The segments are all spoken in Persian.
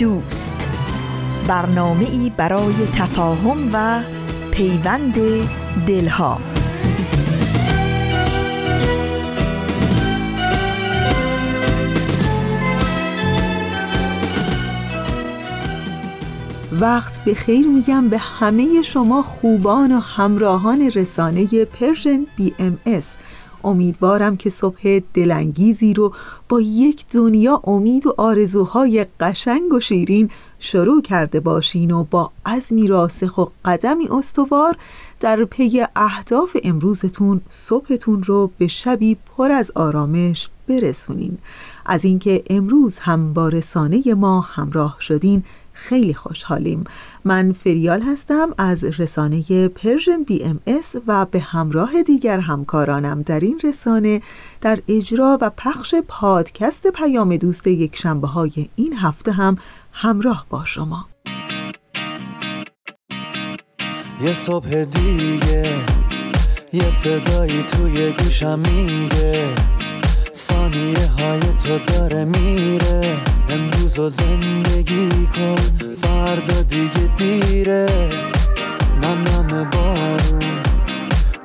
دوست. برنامه ای برای تفاهم و پیوند دلها. وقت به خیر میگم به همه شما خوبان و همراهان رسانه پرژن بی ام امیدوارم که صبح دلانگیزی رو با یک دنیا امید و آرزوهای قشنگ و شیرین شروع کرده باشین و با عزمی راسخ و قدمی استوار در پی اهداف امروزتون صبحتون رو به شبی پر از آرامش برسونین. از اینکه امروز هم با رسانه ما همراه شدین خیلی خوشحالیم. من فریال هستم از رسانه Persian BMS و به همراه دیگر همکارانم. در این رسانه در اجرا و پخش پادکست پیام دوست یک شنبه های این هفته هم همراه با شما. یه صبح دیگه یه صدایی توی گوشم میگه. ثانیه های تو داره میره. امروز و زندگی کن فردا دیگه دیره. نم نم بارون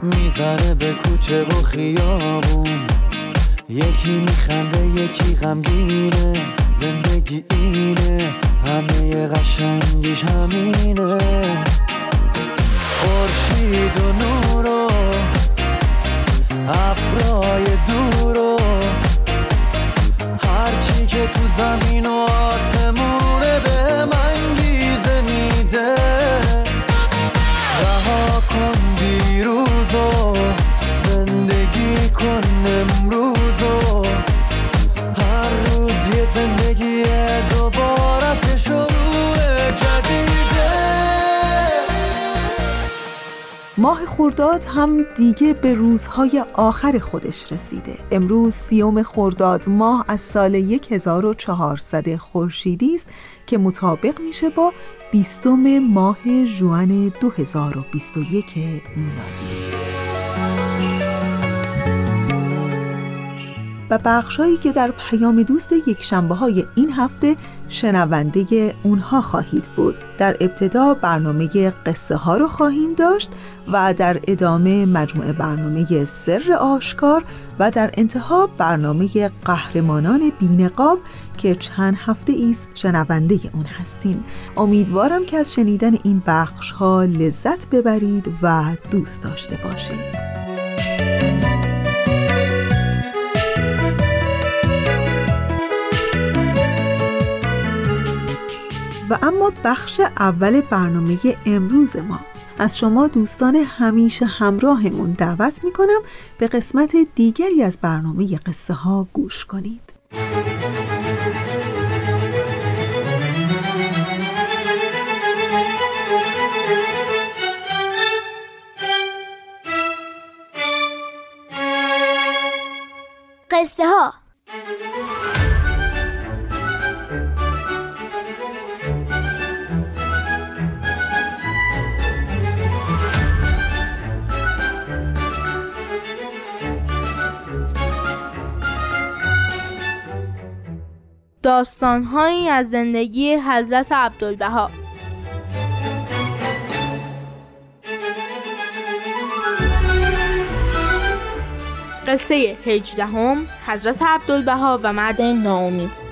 می‌زنه به کوچه و خیابون. یکی میخنده یکی غمگینه. زندگی اینه همه قشنگیش همینه. خورشید و نور و ابرای دور و که تو زمین و آسمونه به من گیزه میده. رها کن دیروز و زندگی کن امروز. ماه خورداد هم دیگه به روزهای آخر خودش رسیده. امروز سیوم خورداد ماه از سال 1400 خورشیدی است که میشه با بیستم ماه جوان 2021 میلادی. و بخشهایی که در پیام دوست یک شنبه های این هفته شنونده اونها خواهید بود. در ابتدا برنامه قصه ها رو خواهیم داشت و در ادامه مجموعه برنامه سر آشکار و در انتها برنامه قهرمانان بینقاب که چند هفته ایست شنونده اون هستین امیدوارم که از شنیدن این بخش ها لذت ببرید و دوست داشته باشید. و اما بخش اول برنامه امروز ما. از شما دوستان همیشه همراهمون دعوت می‌کنم به قسمت دیگری از برنامه قصه ها گوش کنید. قصه ها داستانهایی از زندگی حضرت عبدالبها. قصه هجدهم حضرت عبدالبها و مرد ناامید.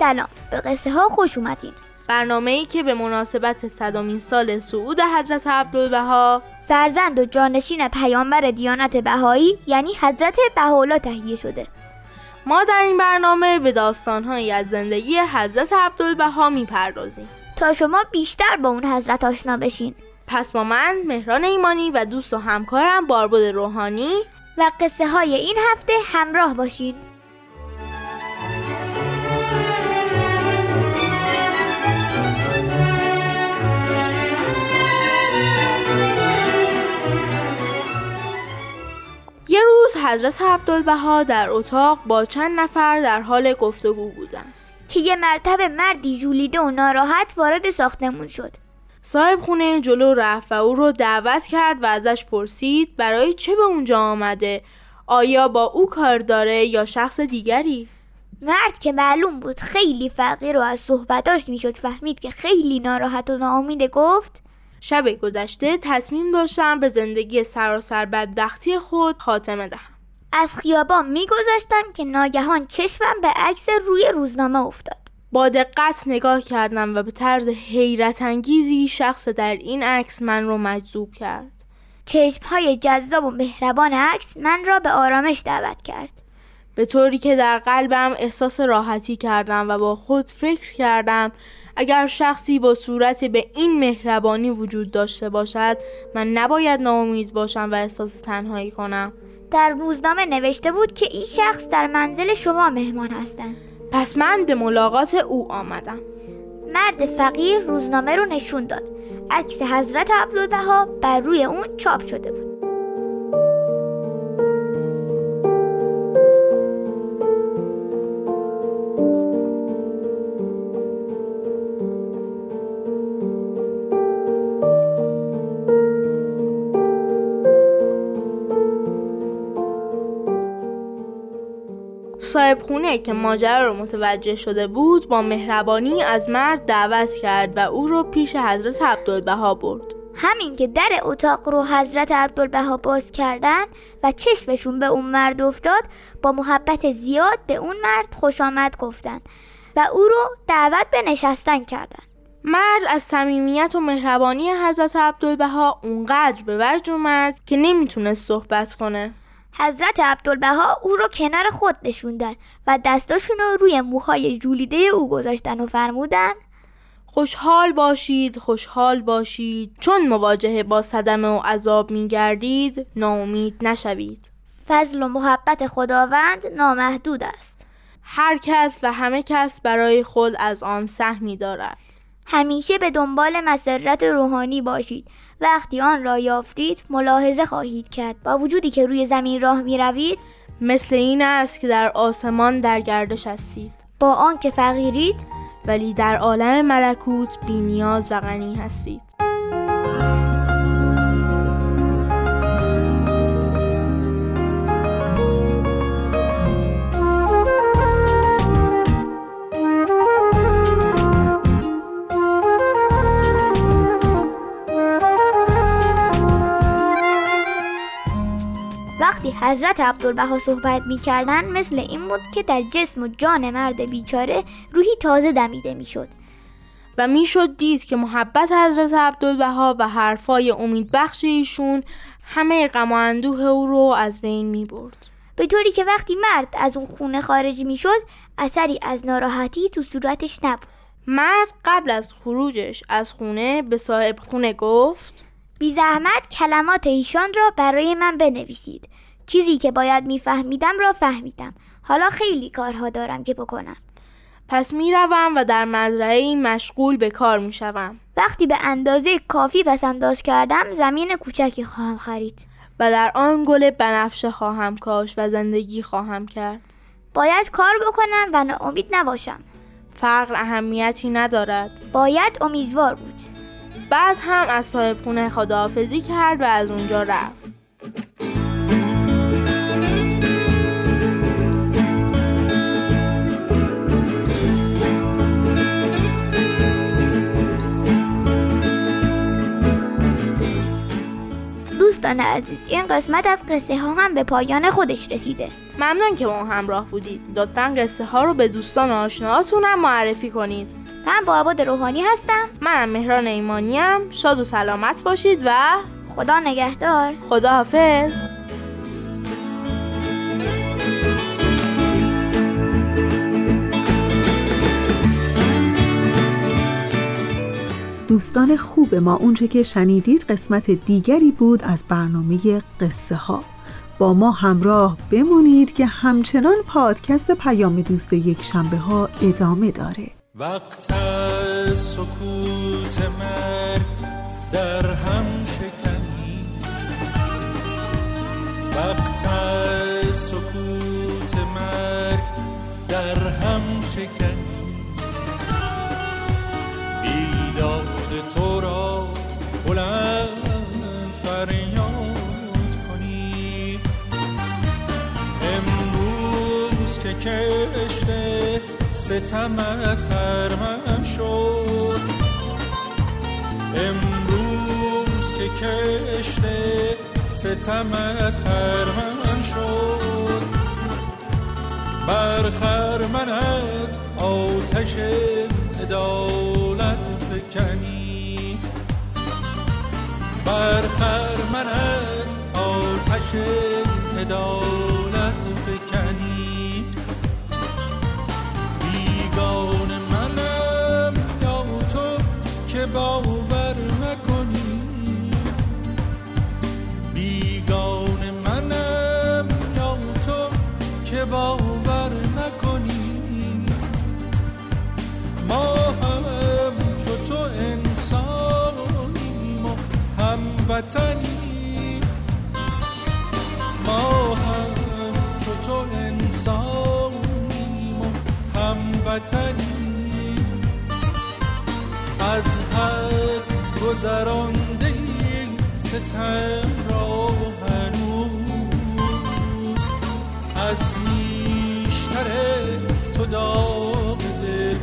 سلام. به قصه ها خوش اومدین. برنامه ای که به مناسبت صدامین سال صعود حضرت عبدالبها فرزند و جانشین پیامبر دیانت بهایی یعنی حضرت بهاءالله تهیه شده. ما در این برنامه به داستانهایی از زندگی حضرت عبدالبها می‌پردازیم. تا شما بیشتر با اون حضرت آشنا بشین. پس با من مهران ایمانی و دوست و همکارم باربد روحانی. و قصه های این هفته همراه باشین. یه روز حضرت عبدالبها در اتاق با چند نفر در حال گفتگو بودند. که یه مرتبه مردی جولیده و ناراحت وارد ساختمون شد. صاحب خونه جلو رفت و او رو دعوت کرد و ازش پرسید برای چه به اونجا آمده؟ آیا با او کار داره یا شخص دیگری؟ مرد که معلوم بود خیلی فقیر و از صحبتاش می‌شد فهمید که خیلی ناراحت و ناامیده گفت شب گذشته تصمیم داشتم به زندگی سراسر بدبختی خود خاتمه دهم. از خیابان میگذاشتم که ناگهان چشمم به عکس روی روزنامه افتاد. با دقت نگاه کردم و به طرز حیرت انگیزی شخص در این عکس من رو مجذوب کرد. چشم های جذاب و مهربان عکس من را به آرامش دعوت کرد. به طوری که در قلبم احساس راحتی کردم و با خود فکر کردم اگر شخصی با صورت به این مهربانی وجود داشته باشد من نباید ناامید باشم و احساس تنهایی کنم. در روزنامه نوشته بود که این شخص در منزل شما مهمان هستند. پس من به ملاقات او آمدم. مرد فقیر روزنامه رو نشون داد. عکس حضرت عبدالبها بر روی اون چاپ شده بود. صاحب خونه که ماجرا رو متوجه شده بود با مهربانی از مرد دعوت کرد و او رو پیش حضرت عبدالبها برد. همین که در اتاق رو حضرت عبدالبها باز کردن و چشمشون به اون مرد افتاد با محبت زیاد به اون مرد خوش آمد گفتن و او رو دعوت به نشستن کردن. مرد از صمیمیت و مهربانی حضرت عبدالبها اونقدر به وجد اومد که نمی‌تونست صحبت کنه. حضرت عبدالبها او رو کنار خود نشوندن و دستاشون رو روی موهای جولیده او گذاشتن و فرمودن خوشحال باشید خوشحال باشید. چون مواجهه با صدمه و عذاب میگردید ناامید نشوید. فضل و محبت خداوند نامحدود است. هر کس و همه کس برای خود از آن سهمی دارد. همیشه به دنبال مسرت روحانی باشید. وقتی آن را یافتید ملاحظه خواهید کرد. با وجودی که روی زمین راه می روید مثل این است که در آسمان در گردش هستید. با آنکه فقیرید ولی در عالم ملکوت بی نیاز و غنی هستید. وقتی حضرت عبدالبها صحبت می کردن مثل این بود که در جسم و جان مرد بیچاره روحی تازه دمیده می شد و می‌شد دید که محبت حضرت عبدالبها و حرفای امیدبخش ایشون همه غم و اندوه او رو از بین می برد به طوری که وقتی مرد از اون خونه خارج می شد اثری از ناراحتی تو صورتش نبود. مرد قبل از خروجش از خونه به صاحب خونه گفت بی زحمت کلمات ایشان را برای من بنویسید. چیزی که باید میفهمیدم را فهمیدم. حالا خیلی کارها دارم که بکنم. پس می‌روم و در مزرعه مشغول به کار می‌شوم. وقتی به اندازه کافی پس انداز کردم زمین کوچکی خواهم خرید. و در آن گل بنفشه خواهم کاشت و زندگی خواهم کرد. باید کار بکنم و ناامید نباشم. فقر اهمیتی ندارد. باید امیدوار بود. بعد هم از صاحب خونه خداحافظی کرد و از اونجا رفت. دوستان عزیز این قسمت از قصه ها هم به پایان خودش رسیده. ممنون که با ما همراه بودید. لطفا قصه ها رو به دوستان و آشناهاتونم معرفی کنید. من بارباد روحانی هستم. منم مهران ایمانیم شاد و سلامت باشید و خدا نگهدار. خدا حافظ دوستان خوب ما اونچه که شنیدید قسمت دیگری بود از برنامه قصه ها با ما همراه بمونید که همچنان پادکست پیام دوست یک شنبه ها ادامه داره. وقت سکوت مرگ در هم شکنی. وقت سکوت مرگ در هم شکنی. بیداد تو را بلند فریاد کنی. امروز که کشته ستمت خرمن شد. امروز که کشته ستمت خرمن شد. بر خرمنت آتش عدالت فکنی. بر خرمنت آتش عدالت فکنی بیگان منم یا تو که باور هموطنیم ما هم چو تو انسانیم و هموطنیم از حد گذرانده ستم را هنوز. از نیشتر تو داغ دل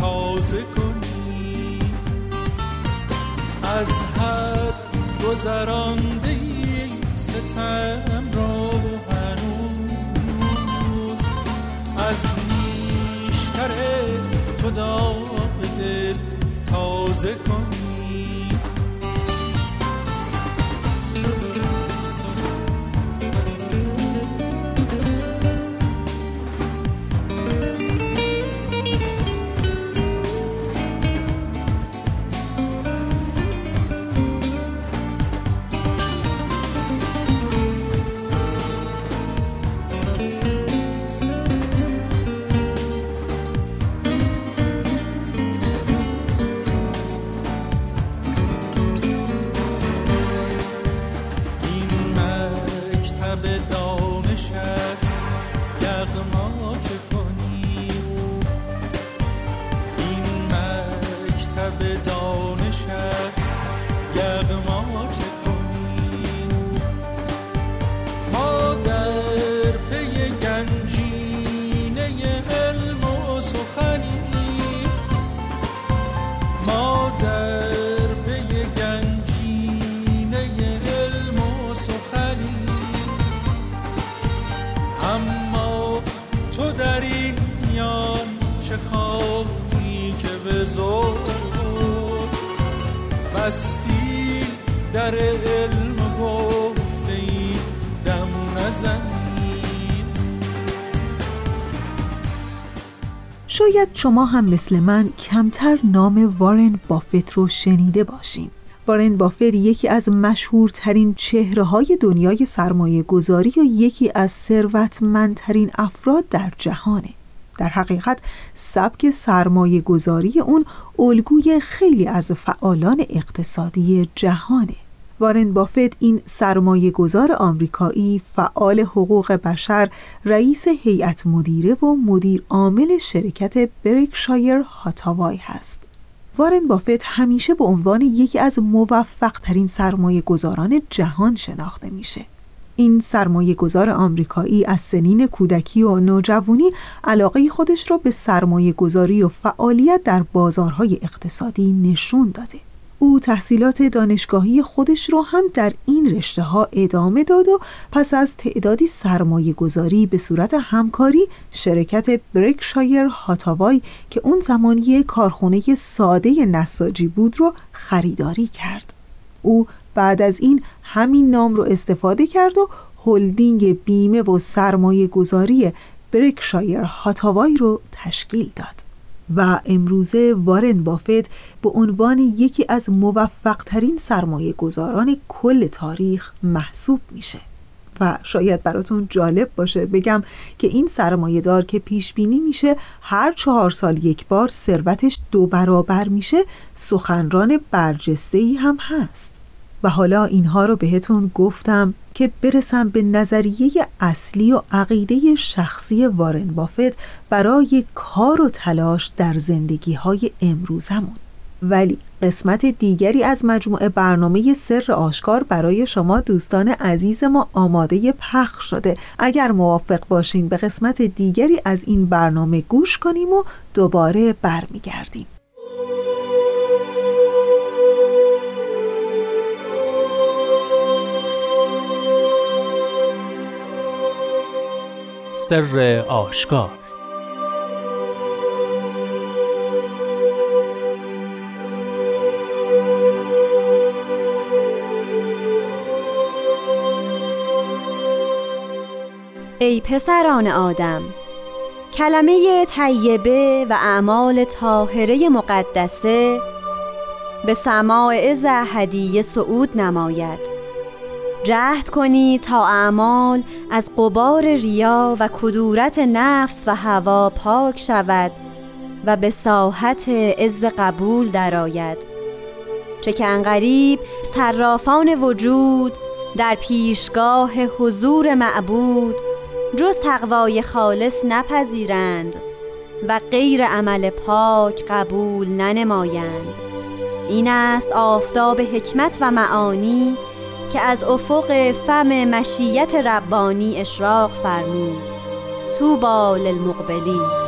تازه کنی. از حد گذرانده ستم را هنوز. از نیشتر تو داغ دل تازه کنی شما هم مثل من کمتر نام وارن بافت رو شنیده باشین. وارن بافت یکی از مشهورترین چهره های دنیای سرمایه گذاری و یکی از ثروتمندترین افراد در جهانه. در حقیقت سبک سرمایه گذاری اون الگوی خیلی از فعالان اقتصادی جهانه. وارن بافت این سرمایه گذار آمریکایی فعال حقوق بشر رئیس هیئت مدیره و مدیر عامل شرکت برکشایر هاتاوای هست. وارن بافت همیشه به عنوان یکی از موفق ترین سرمایه گذاران جهان شناخته میشه. این سرمایه گذار آمریکایی از سنین کودکی و نوجوانی علاقه خودش را به سرمایه گذاری و فعالیت در بازارهای اقتصادی نشون داده. او تحصیلات دانشگاهی خودش رو هم در این رشته ها ادامه داد و پس از تعدادی سرمایه گذاری به صورت همکاری شرکت برکشایر هاتاوای که اون زمانی کارخونه ساده نساجی بود رو خریداری کرد. او بعد از این همین نام رو استفاده کرد و هلدینگ بیمه و سرمایه گذاری برکشایر هاتاوای رو تشکیل داد. و امروزه وارن بافت به عنوان یکی از موفقترین سرمایه گذاران کل تاریخ محسوب میشه. و شاید براتون جالب باشه بگم که این سرمایه دار که پیش بینی میشه هر چهار سال یک بار ثروتش دو برابر میشه سخنران برجسته ای هم هست. و حالا اینها رو بهتون گفتم که برسم به نظریه اصلی و عقیده شخصی وارن بافت برای کار و تلاش در زندگی های امروزمون. ولی قسمت دیگری از مجموعه برنامه سر آشکار برای شما دوستان عزیز ما آماده پخش شده. اگر موافق باشین به قسمت دیگری از این برنامه گوش کنیم و دوباره برمیگردیم. سر آشکار. ای پسران آدم کلمه طیبه و اعمال طاهره مقدسه به سماع از هدیه صعود نماید. جهد کنید تا اعمال از قبار ریا و کدورت نفس و هوا پاک شود و به ساحت عز قبول درآید. چه که انقریب صرافان وجود در پیشگاه حضور معبود جز تقوای خالص نپذیرند و غیر عمل پاک قبول ننمایند. این است آفتاب حکمت و معانی که از افق فم مشیت ربانی اشراق فرمود توبا للمقبلین.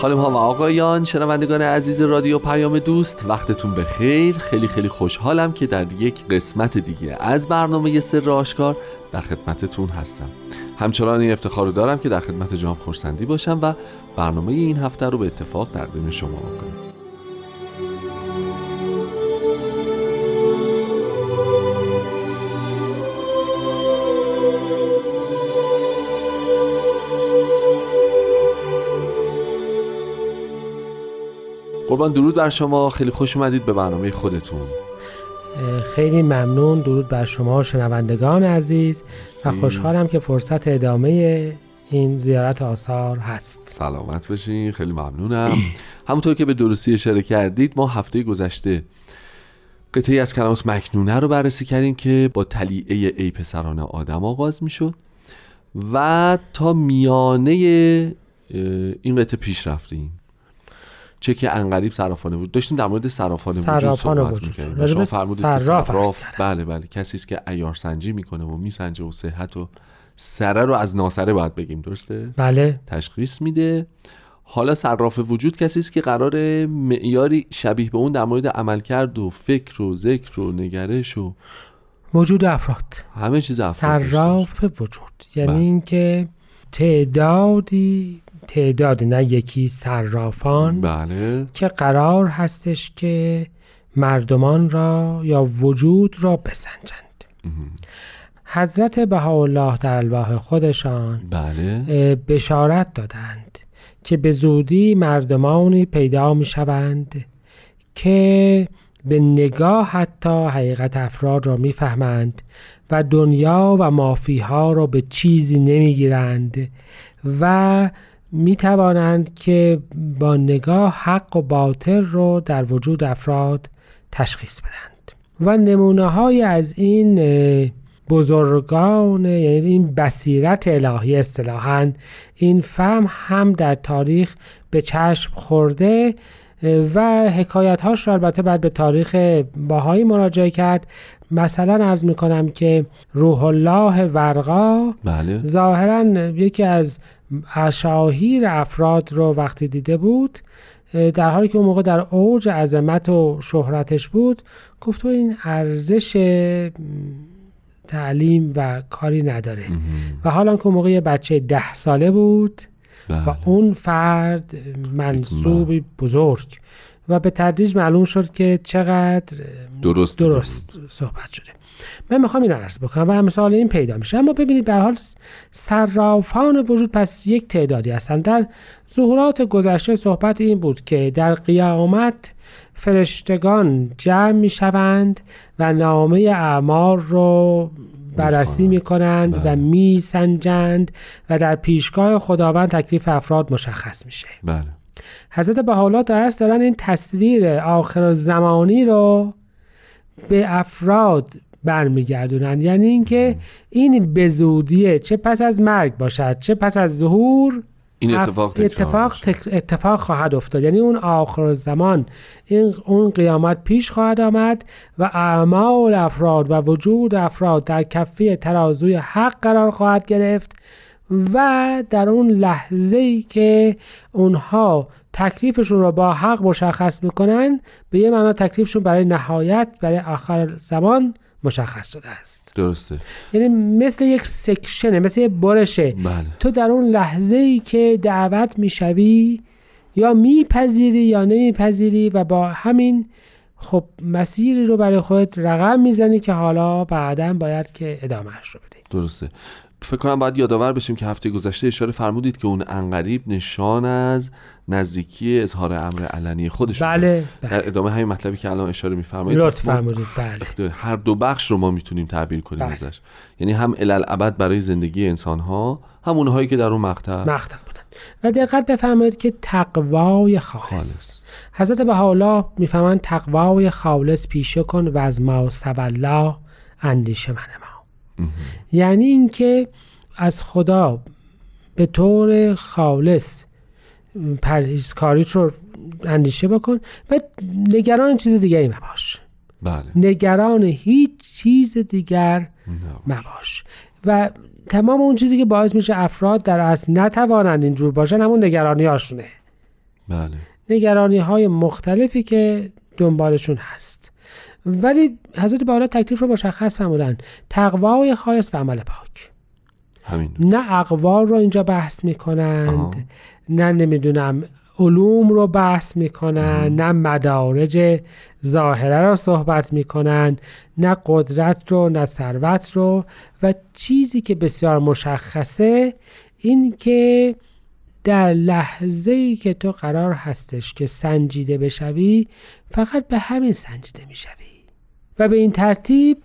خانم ها و آقایان شنوندگان عزیز رادیو پیام دوست وقتتون به خیر خیلی خیلی خوشحالم که در یک قسمت دیگه از برنامه سر آشکار در خدمتتون هستم. همچنان این افتخار رو دارم که در خدمت جام خورسندی باشم و برنامه این هفته رو به اتفاق تقدیم شما کنم قربان درود بر شما. خیلی خوش اومدید به برنامه خودتون. خیلی ممنون. درود بر شما شنوندگان عزیز. و خوشحالم که فرصت ادامه این زیارت آثار هست. سلامت باشین. خیلی ممنونم. همونطور که به درستی اشاره کردید ما هفته گذشته قطعی از کلمات مکنونه رو بررسی کردیم که با تلیعه ای پسران آدم آغاز می‌شد و تا میانه این قطعه پیش رفتیم. چه که انقریب صرافانه وجود داشتیم در مورد صرافانه وجود صحبت می‌کردیم. شما فرمودید که صراف بله بله. کسی است که عیار سنجی می‌کنه و میسنجه و صحت و سره رو از ناسره باید بگیم. درسته؟ بله. تشخیص میده. حالا صراف وجود کسی است که قرار معیاری شبیه به اون در مورد عملکرد و فکر و ذکر و نگرش و وجود افراد. همه چیز افراد صراف وجود. یعنی بله. اینکه تعدادی تعداد نه یکی صرافان بله. که قرار هستش که مردمان را یا وجود را بسنجند حضرت بهاءالله در الواح خودشان بله. بشارت دادند که به زودی مردمانی پیدا می شوند که به نگاه حتی حقیقت افراد را می‌فهمند و دنیا و مافیها را به چیزی نمی‌گیرند و می توانند که با نگاه حق و باطل رو در وجود افراد تشخیص بدند و نمونه های از این بزرگان یعنی این بصیرت الهی اصطلاحا این فهم هم در تاریخ به چشم خورده و حکایت هاش رو البته بعد به تاریخ باهایی مراجعه کرد مثلا از می‌کنم که روح الله ورقا بله. ظاهرا یکی از اشاهیر افراد رو وقتی دیده بود در حالی که اون موقع در اوج عظمت و شهرتش بود گفت این ارزش تعلیم و کاری نداره. و حالا که اون موقع یه بچه ده ساله بود بله. و اون فرد منصوبی بزرگ و به تدریج معلوم شد که چقدر درست درست صحبت شده. من می‌خوام این رو عرض بکنم و مثال این پیدا میشه. اما ببینید به حال صرافان وجود پس یک تعدادی هستند. در ظهورات گذشته صحبت این بود که در قیامت فرشتگان جمع می‌شوند و نامه اعمار رو بررسی می کنند و بله. می سنجند و در پیشگاه خداوند تکلیف افراد مشخص میشه. بله. حضرت بحالا درست دارن این تصویر آخر زمانی رو به افراد برمیگردونن. یعنی اینکه این بزودیه چه پس از مرگ باشد چه پس از ظهور این اتفاق تکرار اتفاق, میشه. تک- اتفاق خواهد افتاد. یعنی اون آخر زمان این اون قیامت پیش خواهد آمد و اعمال افراد و وجود افراد در کفه ترازوی حق قرار خواهد گرفت و در اون لحظه ای که اونها تکلیفشون رو با حق مشخص می‌کنن به یه معنا تکلیفشون برای نهایت برای آخر زمان مشخص شده است. درسته. یعنی مثل یک سکشنه مثل یک برشه بله. تو در اون لحظه ای که دعوت می‌شوی یا میپذیری یا نمیپذیری و با همین خب مسیری رو برای خودت رقم می‌زنی که حالا بعدا باید که ادامهش رو بدی. درسته. فکر کنم باید یادآور بشیم که هفته گذشته اشاره فرمودید که اون انقریب نشان از نزدیکی اظهار امر علنی خودشون بله در بله. ادامه همین مطلبی که الان اشاره میفرمایید لطف فرمودید. بله. هر دو بخش رو ما می‌تونیم تعبیر کنیم بله. ازش. یعنی هم الالعبد برای زندگی انسان ها هم اونهایی که در اون مقطع مختم بودن. و دقت بفرمایید که تقوای خالص, خالص. حضرت بهاءالله می‌فهمند تقوای خالص پیشه کن و از ما سبلا اندیشه من ما. یعنی اینکه از خدا به طور خالص پرهیزکاری رو اندیشه بکن و نگران چیز دیگه ای مباش. بله. نگران هیچ چیز دیگر. مباش. و تمام اون چیزی که باعث میشه افراد در اصل نتوانند اینجور باشن همون نگرانی هاشونه. بله. نگرانی های مختلفی که دنبالشون هست. ولی حضرت بالا تکلیف رو مشخص فرمودن. تقوای خالص و عمل پاک. همین. نه اقوال رو اینجا بحث. می‌کنند نه نمی‌دونم علوم رو بحث می‌کنن نه مدارج ظاهره رو صحبت می‌کنن نه قدرت رو نه ثروت رو. و چیزی که بسیار مشخصه این که در لحظه ای که تو قرار هستش که سنجیده بشوی فقط به همین سنجیده می‌شوی. و به این ترتیب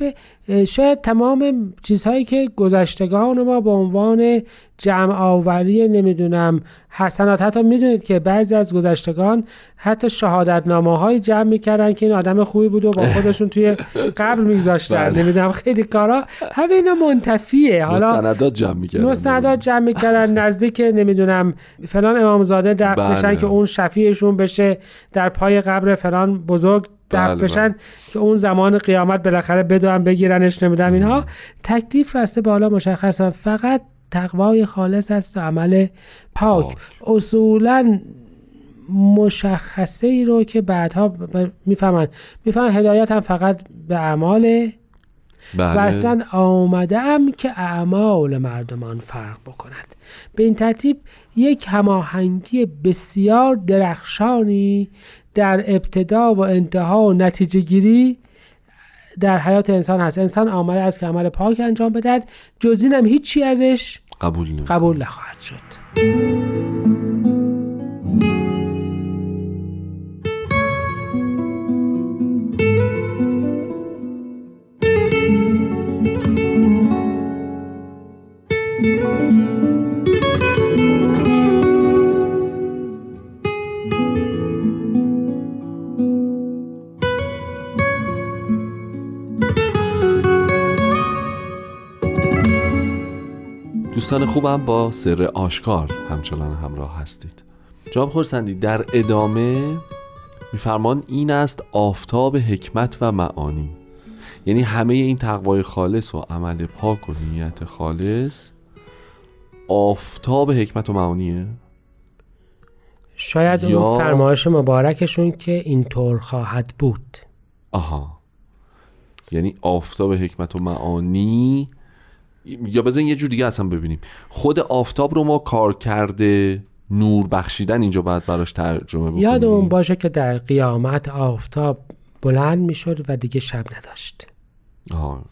شاید تمام چیزهایی که گذشتگان ما به عنوان جمع آوری نمی‌دونم حسنات حتی می‌دونید که بعضی از گذشتگان حتی شهادت نامه های جمع می‌کردن که این آدم خوبی بود و با خودشون توی قبر میگذاشتن. بله. نمی‌دونم خیلی کارا. همه اینا منتفیه. حالا مستندات جمع می‌کردن. مستندات جمع می‌کردن. نزدیک نمی‌دونم فلان امامزاده دفن بله. بشن که اون شفیعشون بشه در پای قبر فلان بزرگ دفن بله، بشن بله. که اون زمان قیامت بالاخره بدوان بگیرنش نمی‌دونم اینها تکلیف راسته بالا مشخص. فقط تقوای خالص است و عمل پاک پاک. اصولا مشخصه ای رو که بعدها می‌فهمن می‌فهمن هدایت هم فقط به اعمال بله. و اصلا آمده ام که اعمال مردمان فرق بکند به این ترتیب یک هماهنگی بسیار درخشانی در ابتدا و انتها و نتیجه گیری در حیات انسان هست. انسان آمده است که عمل پاک انجام بدهد. جز این هم هیچی ازش قبول قبول نخواهد شد. دوستان خوبم با سر آشکار همچنان همراه هستید. جناب خورسندی در ادامه میفرمان این است آفتاب حکمت و معانی. یعنی همه این تقوای خالص و عمل پاک و نیت خالص آفتاب حکمت و معانیه؟ شاید یا- اون فرمایش مبارکشون که اینطور خواهد بود. آها. یعنی آفتاب حکمت و معانی یا بزن یه جور دیگه اصلا ببینیم خود آفتاب رو ما کار کرده نور بخشیدن اینجا باید براش ترجمه بکنیم یادمون باشه که در قیامت آفتاب بلند می‌شد و دیگه شب نداشت آها.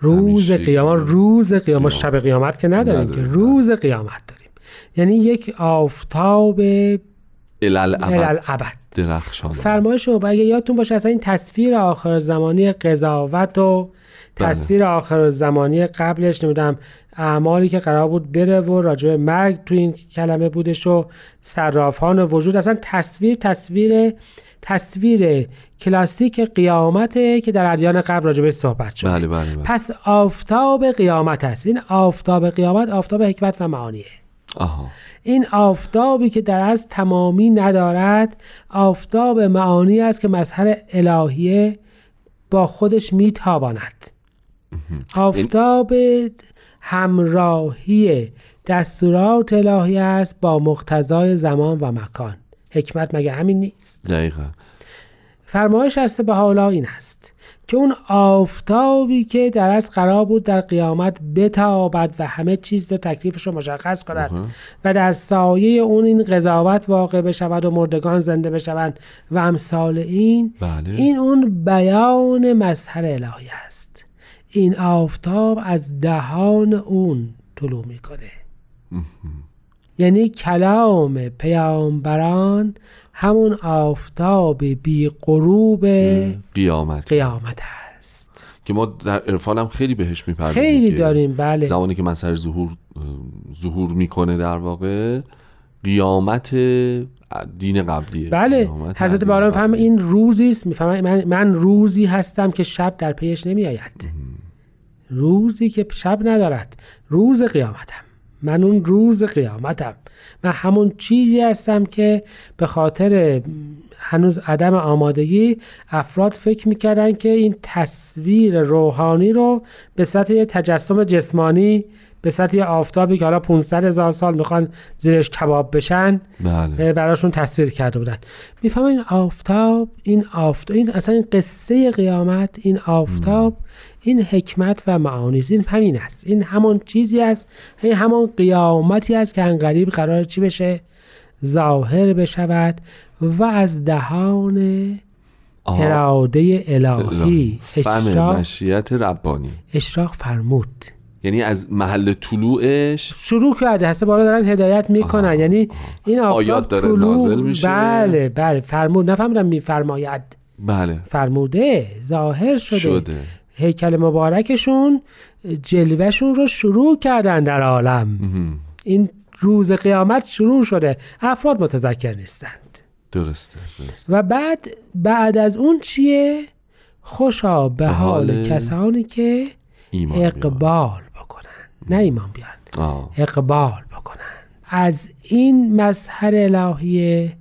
روز قیامت روز قیامت. شب قیامت که نداریم که. روز قیامت داریم یعنی یک آفتاب الالعبد درخشان فرمایش رو اگه یادتون باشه اصلا این تصویر آخر زمانی قضاوت و بله. تصویر آخر زمانی قبلش نمی‌دونم اعمالی که قرار بود بره و راجع مرگ تو این کلمه بودش و صرافان وجود. اصلا تصویر تصویر تصویر کلاسیک قیامته که در ادیان قبل راجع بهش صحبت شد. بله بله بله. پس آفتاب قیامت هست این آفتاب قیامت آفتاب حکمت و معانیه. آها. این آفتابی که در از تمامی ندارد آفتاب معانی است که مظهر الهیه با خودش میتاباند. آفتاب همراهی دستورات الهی است با مقتضای زمان و مکان. حکمت مگه همین نیست؟ دقیقا. فرمایش هست به حالا این است. که اون آفتابی که در از قرار بود در قیامت بتابد و همه چیز رو تکلیفش رو مشخص کند و در سایه اون این قضاوت واقع بشود و مردگان زنده بشوند و امثال این بله. این اون بیان مظهر الهی است. این آفتاب از دهان اون طلوع می‌کنه. یعنی کلام پیامبران همون آفتاب بی غروب قیامت. قیامت است. که ما در عرفان هم خیلی بهش می‌پردازیم خیلی داریم بله. زمانی که مسئله ظهور ظهور می‌کنه در واقع قیامت دین قبلیه. بله. حضرت باران قبلیه. فهم این روزی است می‌فهمن من, من روزی هستم که شب در پیش نمیآید. روزی که شب ندارد. روز قیامتم. من اون روز قیامتم من همون چیزی هستم که به خاطر هنوز عدم آمادگی افراد فکر می‌کردن که این تصویر روحانی رو به صورت یه تجسم جسمانی به یه آفتابی که حالا 500 هزار سال می‌خوان زیرش کباب بشن بله. براشون تصویر کرده بودن. می‌فهمن این آفتاب این آفتاب این اصلا این قصه قیامت این آفتاب این حکمت و معانی. این همین است. این همون چیزی است. این همون قیامتی است که انقریب قرار چی بشه؟ ظاهر بشود و از دهان. اراده الهی. اشراق, مشیت ربانی. اشراق فرمود. یعنی از محل طلوعش شروع کرده هسته بالا دارن هدایت می‌کنن. آها، یعنی این آفتاب آیات داره طلوع- نازل میشه. بله بله فرمود نفهمیدم میفرماید بله. فرموده ظاهر شده, شده. هیکل مبارکشون جلوهشون رو شروع کردن در عالم. مهم. این روز قیامت شروع شده. افراد متذکر نیستند. درسته درسته. و بعد بعد از اون چیه؟ خوشا به حال کسانی که ایمان. اقبال نه ایمان بیارن آه. اقبال بکنن از این مظهر الهیه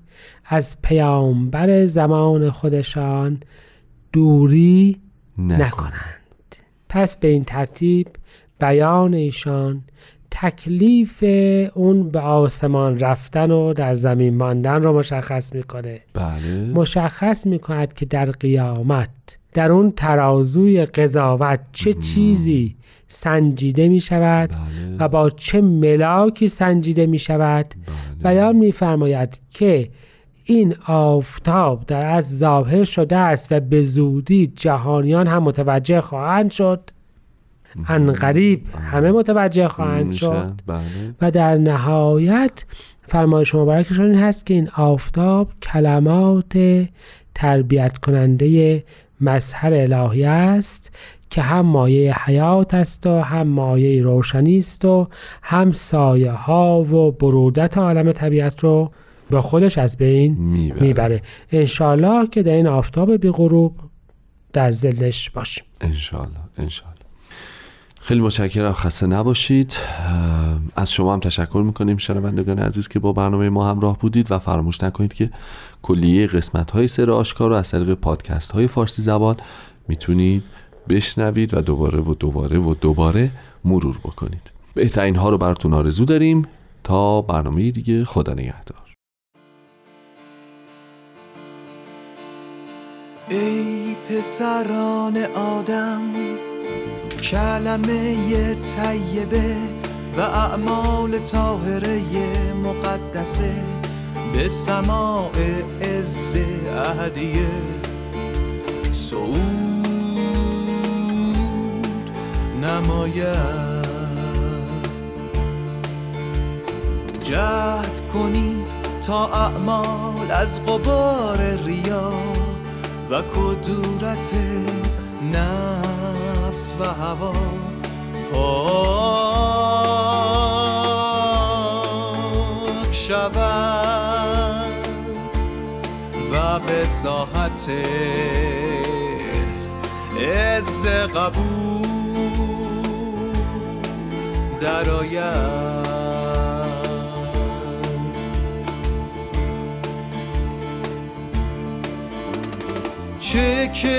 از پیامبر زمان خودشان دوری نکن. نکنند. پس به این ترتیب بیان ایشان تکلیف اون به آسمان رفتن و در زمین ماندن رو مشخص می‌کنه. بله. مشخص می‌کند که در قیامت در اون ترازوی قضاوت چه چیزی سنجیده می شود بله. و با چه ملاکی سنجیده می شود؟ بله. بیان می‌فرماید که این آفتاب در از ظاهر شده است و به زودی جهانیان هم متوجه خواهند شد. انقریب همه متوجه خواهند. شد. بله. و در نهایت فرمایش مبارکشان این هست که این آفتاب کلمات تربیت کننده مظهر الهی است که هم مایه حیات است و هم مایه روشنی است و هم سایه ها و برودت عالم طبیعت رو با خودش از بین می‌بره. می‌بره. انشالله که در این آفتاب بی غروب در زلش باشیم. انشالله انشالله خیلی متشکرم. خسته نباشید. از شما هم تشکر می‌کنیم شنوندگان عزیز که با برنامه ما همراه بودید و فراموش نکنید که کلیه قسمت های سر آشکار رو از طریق پادکست های فارسی زبان می‌تونید بشنوید و دوباره و دوباره و دوباره مرور بکنید. بهترین ها رو براتون آرزو داریم تا برنامه دیگه. خدا نگهدار. ای پسران آدم کلمه طیبه و اعمال طاهره مقدسه به سماع عز اهدیه. سعود نماید. جهد کنید تا اعمال از قبار ریا و کدورت نفس و هوا پاک شود و به ساحت عز قبول درآید چه که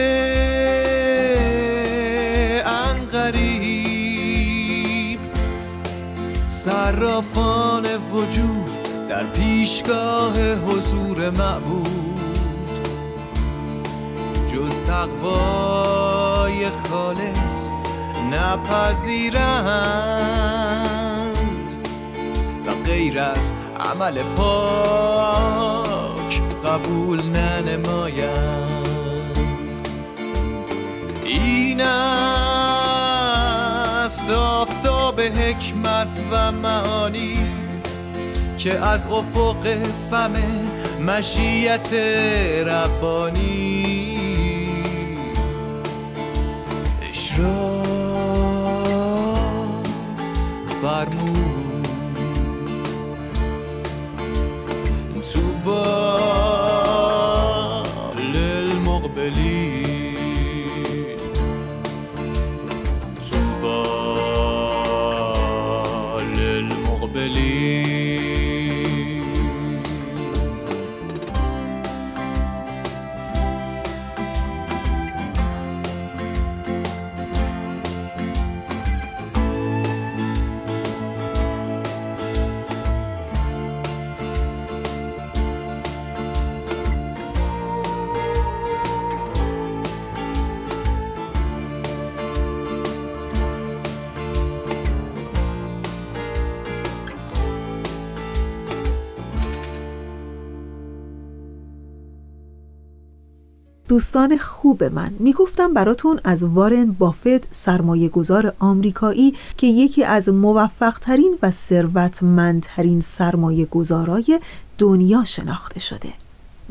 انقریب صرافان وجود در پیشگاه حضور معبود جز تقوای خالص نپذیرند. و غیر از عمل پاک قبول ننمایند. این است آفتاب حکمت و معانی که از افق فم مشیت ربانی. اشراق فرمود تو دوستان خوب من. می‌گفتم براتون از وارن بافت سرمایه گذار آمریکایی که یکی از موفق ترین و ثروتمندترین سرمایه گذارای دنیا شناخته شده.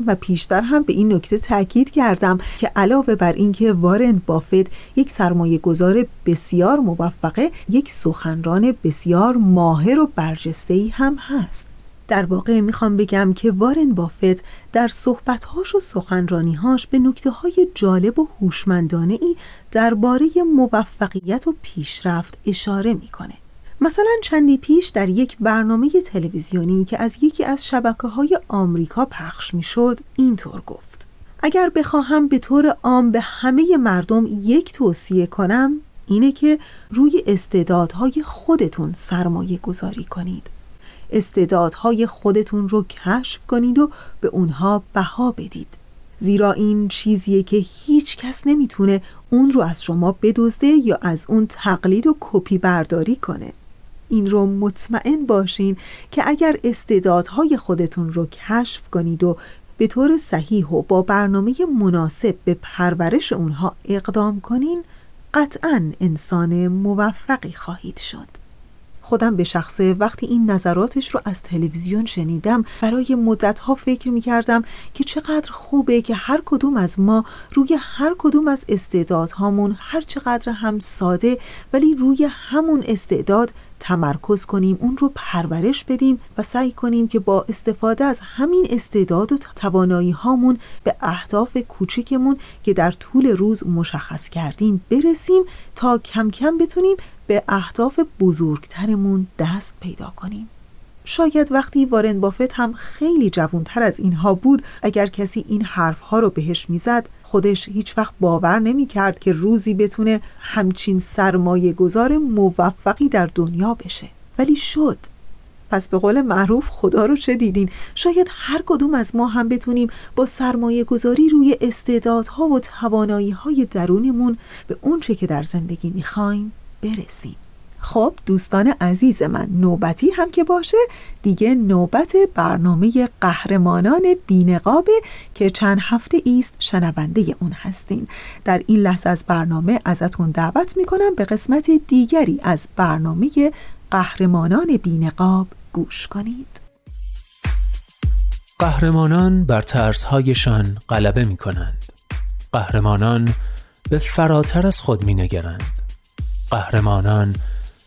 و پیشتر هم به این نکته تاکید کردم که علاوه بر اینکه وارن بافت یک سرمایه گذار بسیار موفقه یک سخنران بسیار ماهر و برجسته‌ای هم هست. در واقع می‌خوام بگم که وارن بافت در صحبتهاش و سخنرانیهاش به نکته های جالب و هوشمندانه ای درباره موفقیت و پیشرفت اشاره می‌کنه. مثلا چندی پیش در یک برنامه تلویزیونی که از یکی از شبکه های آمریکا پخش می‌شد اینطور گفت اگر بخواهم به طور عام به همه مردم یک توصیه کنم اینه که روی استعدادهای خودتون سرمایه گذاری کنید استعدادهای خودتون رو کشف کنید و به اونها بها بدید. زیرا این چیزیه که هیچ کس نمی‌تونه اون رو از شما بدزده یا از اون تقلید و کپی برداری کنه. این رو مطمئن باشین که اگر استعدادهای خودتون رو کشف کنید و به طور صحیح و با برنامه مناسب به پرورش اونها اقدام کنین قطعا انسان موفقی خواهید شد. خودم به شخصه وقتی این نظراتش رو از تلویزیون شنیدم برای مدتها فکر می کردم که چقدر خوبه که هر کدوم از ما روی هر کدوم از استعدادهامون هر چقدر هم ساده ولی روی همون استعداد تمرکز کنیم اون رو پرورش بدیم و سعی کنیم که با استفاده از همین استعداد و توانایی هامون به اهداف کوچکمون که در طول روز مشخص کردیم برسیم تا کم کم بتونیم به اهداف بزرگترمون دست پیدا کنیم. شاید وقتی وارن بافت هم خیلی جوانتر از اینها بود اگر کسی این حرفها رو بهش می‌زد خودش هیچ وقت باور نمی کرد که روزی بتونه همچین سرمایه گذار موفقی در دنیا بشه. ولی شد. پس به قول معروف خدا رو چه دیدین؟ شاید هر کدوم از ما هم بتونیم با سرمایه گذاری روی استعدادها و توانایی های درونمون به اون چه که در زندگی می‌خوایم برسیم. خب دوستان عزیز من نوبتی هم که باشه دیگه نوبت برنامه قهرمانان بینقابه که چند هفته ایست شنونده اون هستین. در این لحظه از برنامه ازتون دعوت می‌کنم به قسمت دیگری از برنامه قهرمانان بینقاب گوش کنید. قهرمانان بر ترسهایشان غلبه می کنند قهرمانان به فراتر از خود می نگرند قهرمانان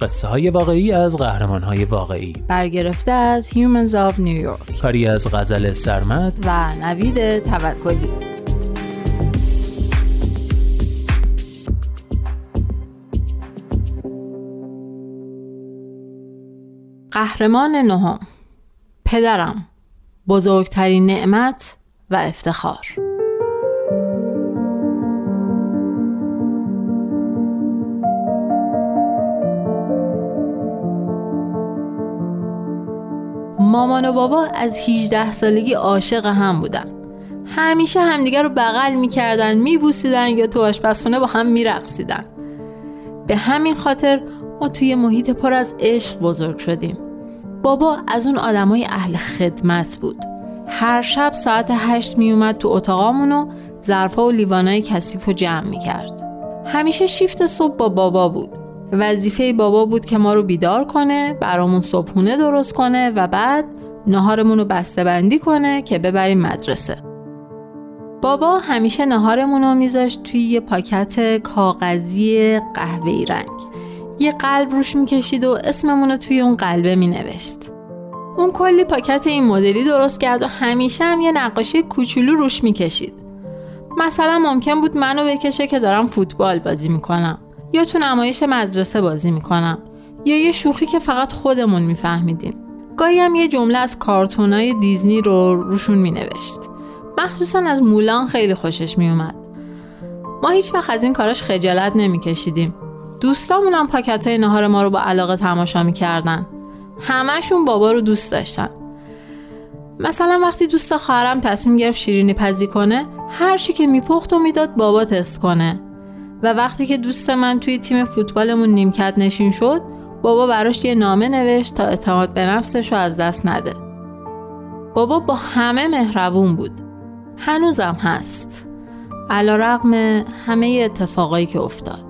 قصه های واقعی از قهرمان های واقعی. برگرفته از Humans of New York. کاری از غزل سرمد. و نوید توکلی. قهرمان نهم. پدرم. بزرگترین نعمت و افتخار. مامان و بابا از 18 سالگی عاشق هم بودن. همیشه همدیگر رو بغل می‌کردن میبوسیدن یا تو آشپزخونه با هم میرقصیدن. به همین خاطر ما توی محیط پر از عشق بزرگ شدیم. بابا از اون آدمای اهل خدمت بود. هر شب ساعت هشت میومد تو اتاقامون و ظرفا و لیوانای کثیف رو جمع می‌کرد. همیشه شیفت صبح با بابا بود. وظیفه بابا بود که ما رو بیدار کنه برامون صبحونه درست کنه و بعد نهارمون رو بسته بندی کنه که ببریم مدرسه. بابا همیشه نهارمون رو میذاشت توی یه پاکت کاغذی قهوه‌ای رنگ. یه قلب روش می‌کشید و اسممون رو توی اون قلبه مینوشت. اون کلی پاکت این مدلی درست کرد و همیشه هم یه نقاشی کوچولو روش می‌کشید. مثلا ممکن بود منو بکشه که دارم فوتبال بازی می‌کنم. یا تو نمایش مدرسه بازی می‌کنم یا یه شوخی که فقط خودمون میفهمیدیم. گاهی هم یه جمله از کارتونای دیزنی رو روشون مینوشت. مخصوصا از مولان خیلی خوشش میومد ما هیچ وقت از این کاراش خجالت نمیکشیدیم. دوستامون هم پاکت های نهار ما رو با علاقه تماشا می‌کردن. همهشون بابا رو دوست داشتن. مثلا وقتی دوست خواهرم تصمیم گرفت شیرینی پزی کنه هر چی که میپخت و می‌داد بابا تست کنه. و وقتی که دوست من توی تیم فوتبالمون نیمکت نشین شد بابا براش یه نامه نوشت تا اعتماد به نفسش رو از دست نده. بابا با همه مهربون بود. هنوزم هست. علا رقم همه اتفاقایی که افتاد.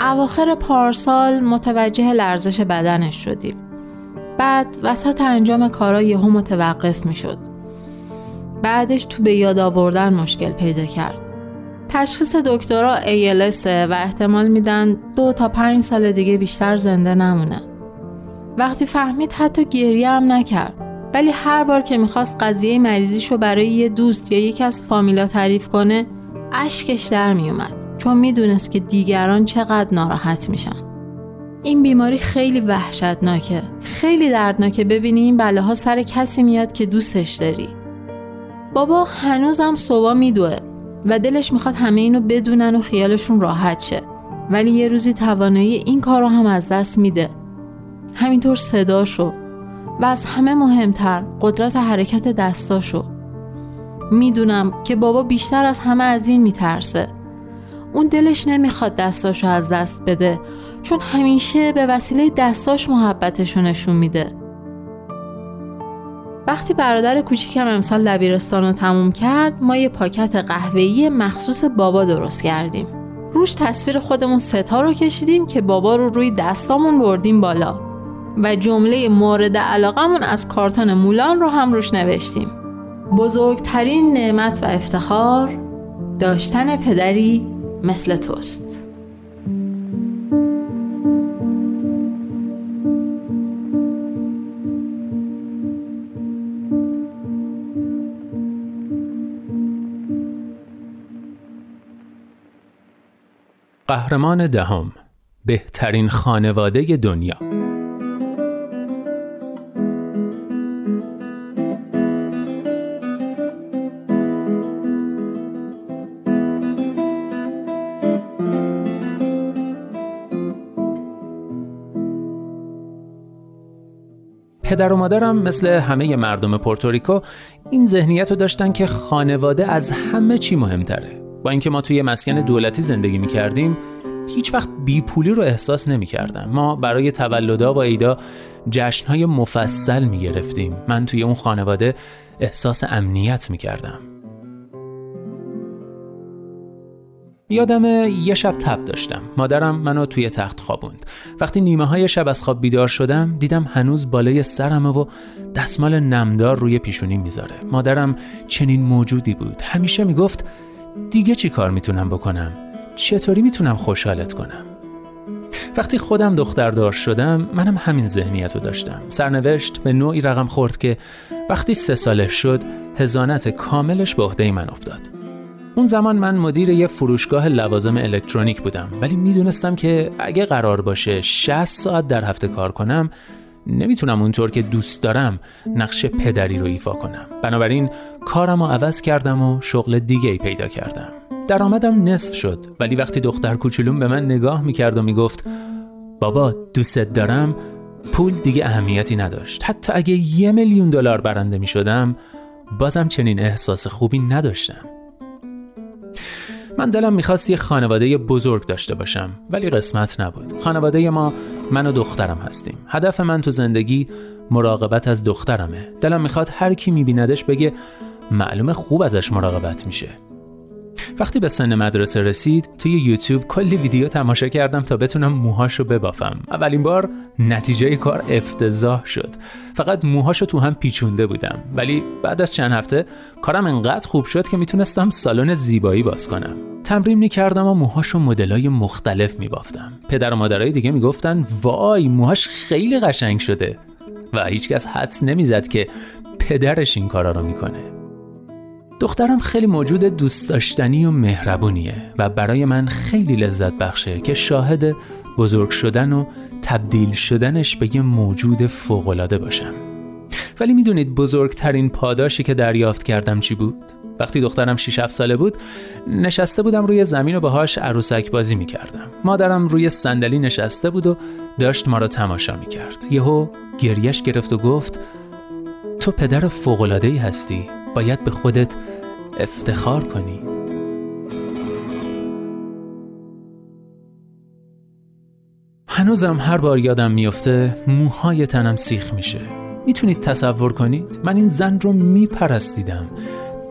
اواخر پارسال متوجه لرزش بدنش شدیم. بعد وسط انجام کارا یهو متوقف می شد بعدش تو به یاد آوردن مشکل پیدا کرد. تشخیص دکترا ALS و احتمال میدن دو تا پنج سال دیگه بیشتر زنده نمونه. وقتی فهمید حتی گریه هم نکرد ولی هر بار که می‌خواست قضیه مریضیشو برای یه دوست یا یکی از فامیلا تعریف کنه اشکش در میومد چون می‌دونست که دیگران چقدر ناراحت میشن. این بیماری خیلی وحشتناکه. خیلی دردناکه. ببینی این بله سر کسی میاد که دوستش داری. بابا هنوزم صبح میدوه و دلش می‌خواد همه اینو بدونن و خیالشون راحت شه. ولی یه روزی توانایی این کار رو هم از دست میده. همینطور صداشو و از همه مهمتر قدرت حرکت دستاشو. می‌دونم که بابا بیشتر از همه از این میترسه. اون دلش نمی‌خواد دستاشو از دست بده چون همیشه به وسیله دستاش محبتشو نشون میده. وقتی برادر کوچیکم امسال دبیرستان رو تموم کرد ما یه پاکت قهوه‌ای مخصوص بابا درست کردیم. روش تصویر خودمون ستا رو کشیدیم که بابا رو روی دستامون بردیم بالا. و جمله مورد علاقمون از کارتون مولان رو هم روش نوشتیم. بزرگترین نعمت و افتخار داشتن پدری مثل توست. قهرمان دهم بهترین خانواده دنیا. پدر و مادرم مثل همه مردم پورتوریکو این ذهنیت رو داشتن که خانواده از همه چی مهمتره. با اینکه ما توی مسکن دولتی زندگی می کردیم هیچ وقت بیپولی رو احساس نمی کردم. ما برای تولدا و عیدا جشنهای مفصل می گرفتیم من توی اون خانواده احساس امنیت می کردم یادم یه شب تب داشتم. مادرم منو توی تخت خوابوند. وقتی نیمه های شب از خواب بیدار شدم دیدم هنوز بالای سرمه و دستمال نمدار روی پیشونی می‌ذاره. مادرم چنین موجودی بود. همیشه می‌گفت دیگه چی کار می‌تونم بکنم؟ چطوری می‌تونم خوشحالت کنم؟ وقتی خودم دختردار شدم منم همین ذهنیت رو داشتم. سرنوشت به نوعی رقم خورد که وقتی سه ساله شد هزانت کاملش به عهده من افتاد. اون زمان من مدیر یه فروشگاه لوازم الکترونیک بودم ولی می‌دونستم که اگه قرار باشه 60 ساعت در هفته کار کنم نمی‌تونم اونطور که دوست دارم نقش پدری رو ایفا کنم. بنابراین کارم رو عوض کردم و شغل دیگه ای پیدا کردم. درآمدم نصف شد ولی وقتی دختر کوچولوم به من نگاه می‌کرد و می‌گفت بابا دوستت دارم پول دیگه اهمیتی نداشت. حتی اگه یه میلیون دلار برنده می‌شدم بازم چنین احساس خوبی نداشتم. من دلم می‌خواست یه خانواده بزرگ داشته باشم ولی قسمت نبود. خانواده ما من و دخترم هستیم. هدف من تو زندگی مراقبت از دخترمه. دلم می‌خواد هر کی میبیندش بگه معلومه خوب ازش مراقبت میشه. وقتی به سن مدرسه رسید توی یوتیوب کلی ویدیو تماشا کردم تا بتونم موهاشو ببافم. اولین بار نتیجه کار افتضاح شد. فقط موهاشو تو هم پیچونده بودم. ولی بعد از چند هفته کارم انقدر خوب شد که می‌تونستم سالن زیبایی باز کنم. تمرین می‌کردم و موهاشو مدلای مختلف میبافتم. پدر و مادرای دیگه می‌گفتن وای موهاش خیلی قشنگ شده. و هیچکس حدس نمی‌زد که پدرش این کارا رو می‌کنه. دخترم خیلی موجود دوست داشتنی و مهربونیه و برای من خیلی لذت بخشه که شاهد بزرگ شدن و تبدیل شدنش به یه موجود فوقالعاده باشم. ولی می‌دونید بزرگترین پاداشی که دریافت کردم چی بود؟ وقتی دخترم 6 7 ساله بود نشسته بودم روی زمین و باهاش عروسک بازی می‌کردم. مادرم روی صندلی نشسته بود و داشت ما را تماشا می‌کرد. یهو گریش گرفت و گفت تو پدر فوق‌العاده‌ای هستی. باید به خودت افتخار کنی. هنوزم هر بار یادم میفته موهای تنم سیخ میشه. می‌تونید تصور کنید؟ من این زن رو میپرستیدم.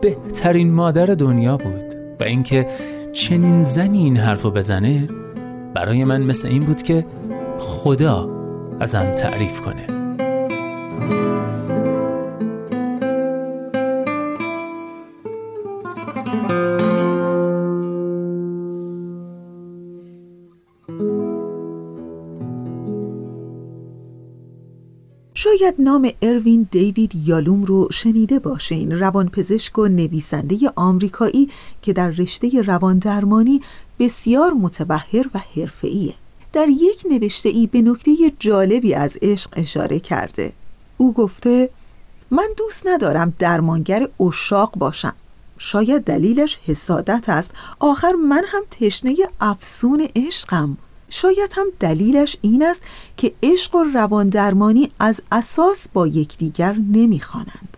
بهترین مادر دنیا بود. و اینکه چنین زنی این حرفو بزنه برای من مثل این بود که خدا ازم تعریف کنه. شاید نام اروین دیوید یالوم رو شنیده باشین. روانپزشک و نویسنده آمریکایی که در رشته رواندرمانی بسیار متبهر و حرفه‌ایه. در یک نوشته ای به نکته جالبی از عشق اشاره کرده. او گفته من دوست ندارم درمانگر اشاق باشم. شاید دلیلش حسادت است. آخر من هم تشنه افسون عشقم. شاید هم دلیلش این است که عشق و روان درمانی از اساس با یکدیگر نمی‌خوانند.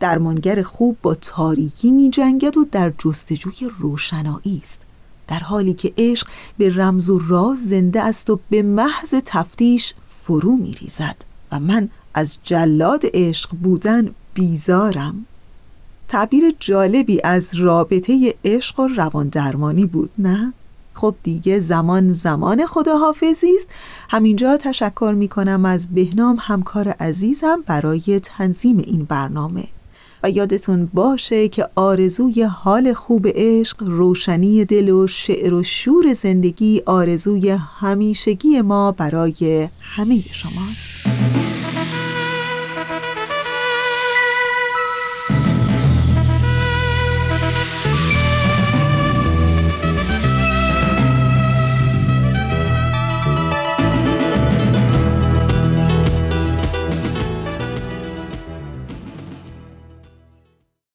درمانگر خوب با تاریکی می جنگد و در جستجوی روشنایی است در حالی که عشق به رمز و راز زنده است و به محض تفتیش فرو می ریزد و من از جلاد عشق بودن بیزارم تعبیر جالبی از رابطه عشق و روان درمانی بود نه؟ خب دیگه زمان زمان خداحافظی است. همینجا تشکر می کنم از بهنام همکار عزیزم برای تنظیم این برنامه. و یادتون باشه که آرزوی حال خوب عشق روشنی دل و شعر و شور زندگی آرزوی همیشگی ما برای همه شماست.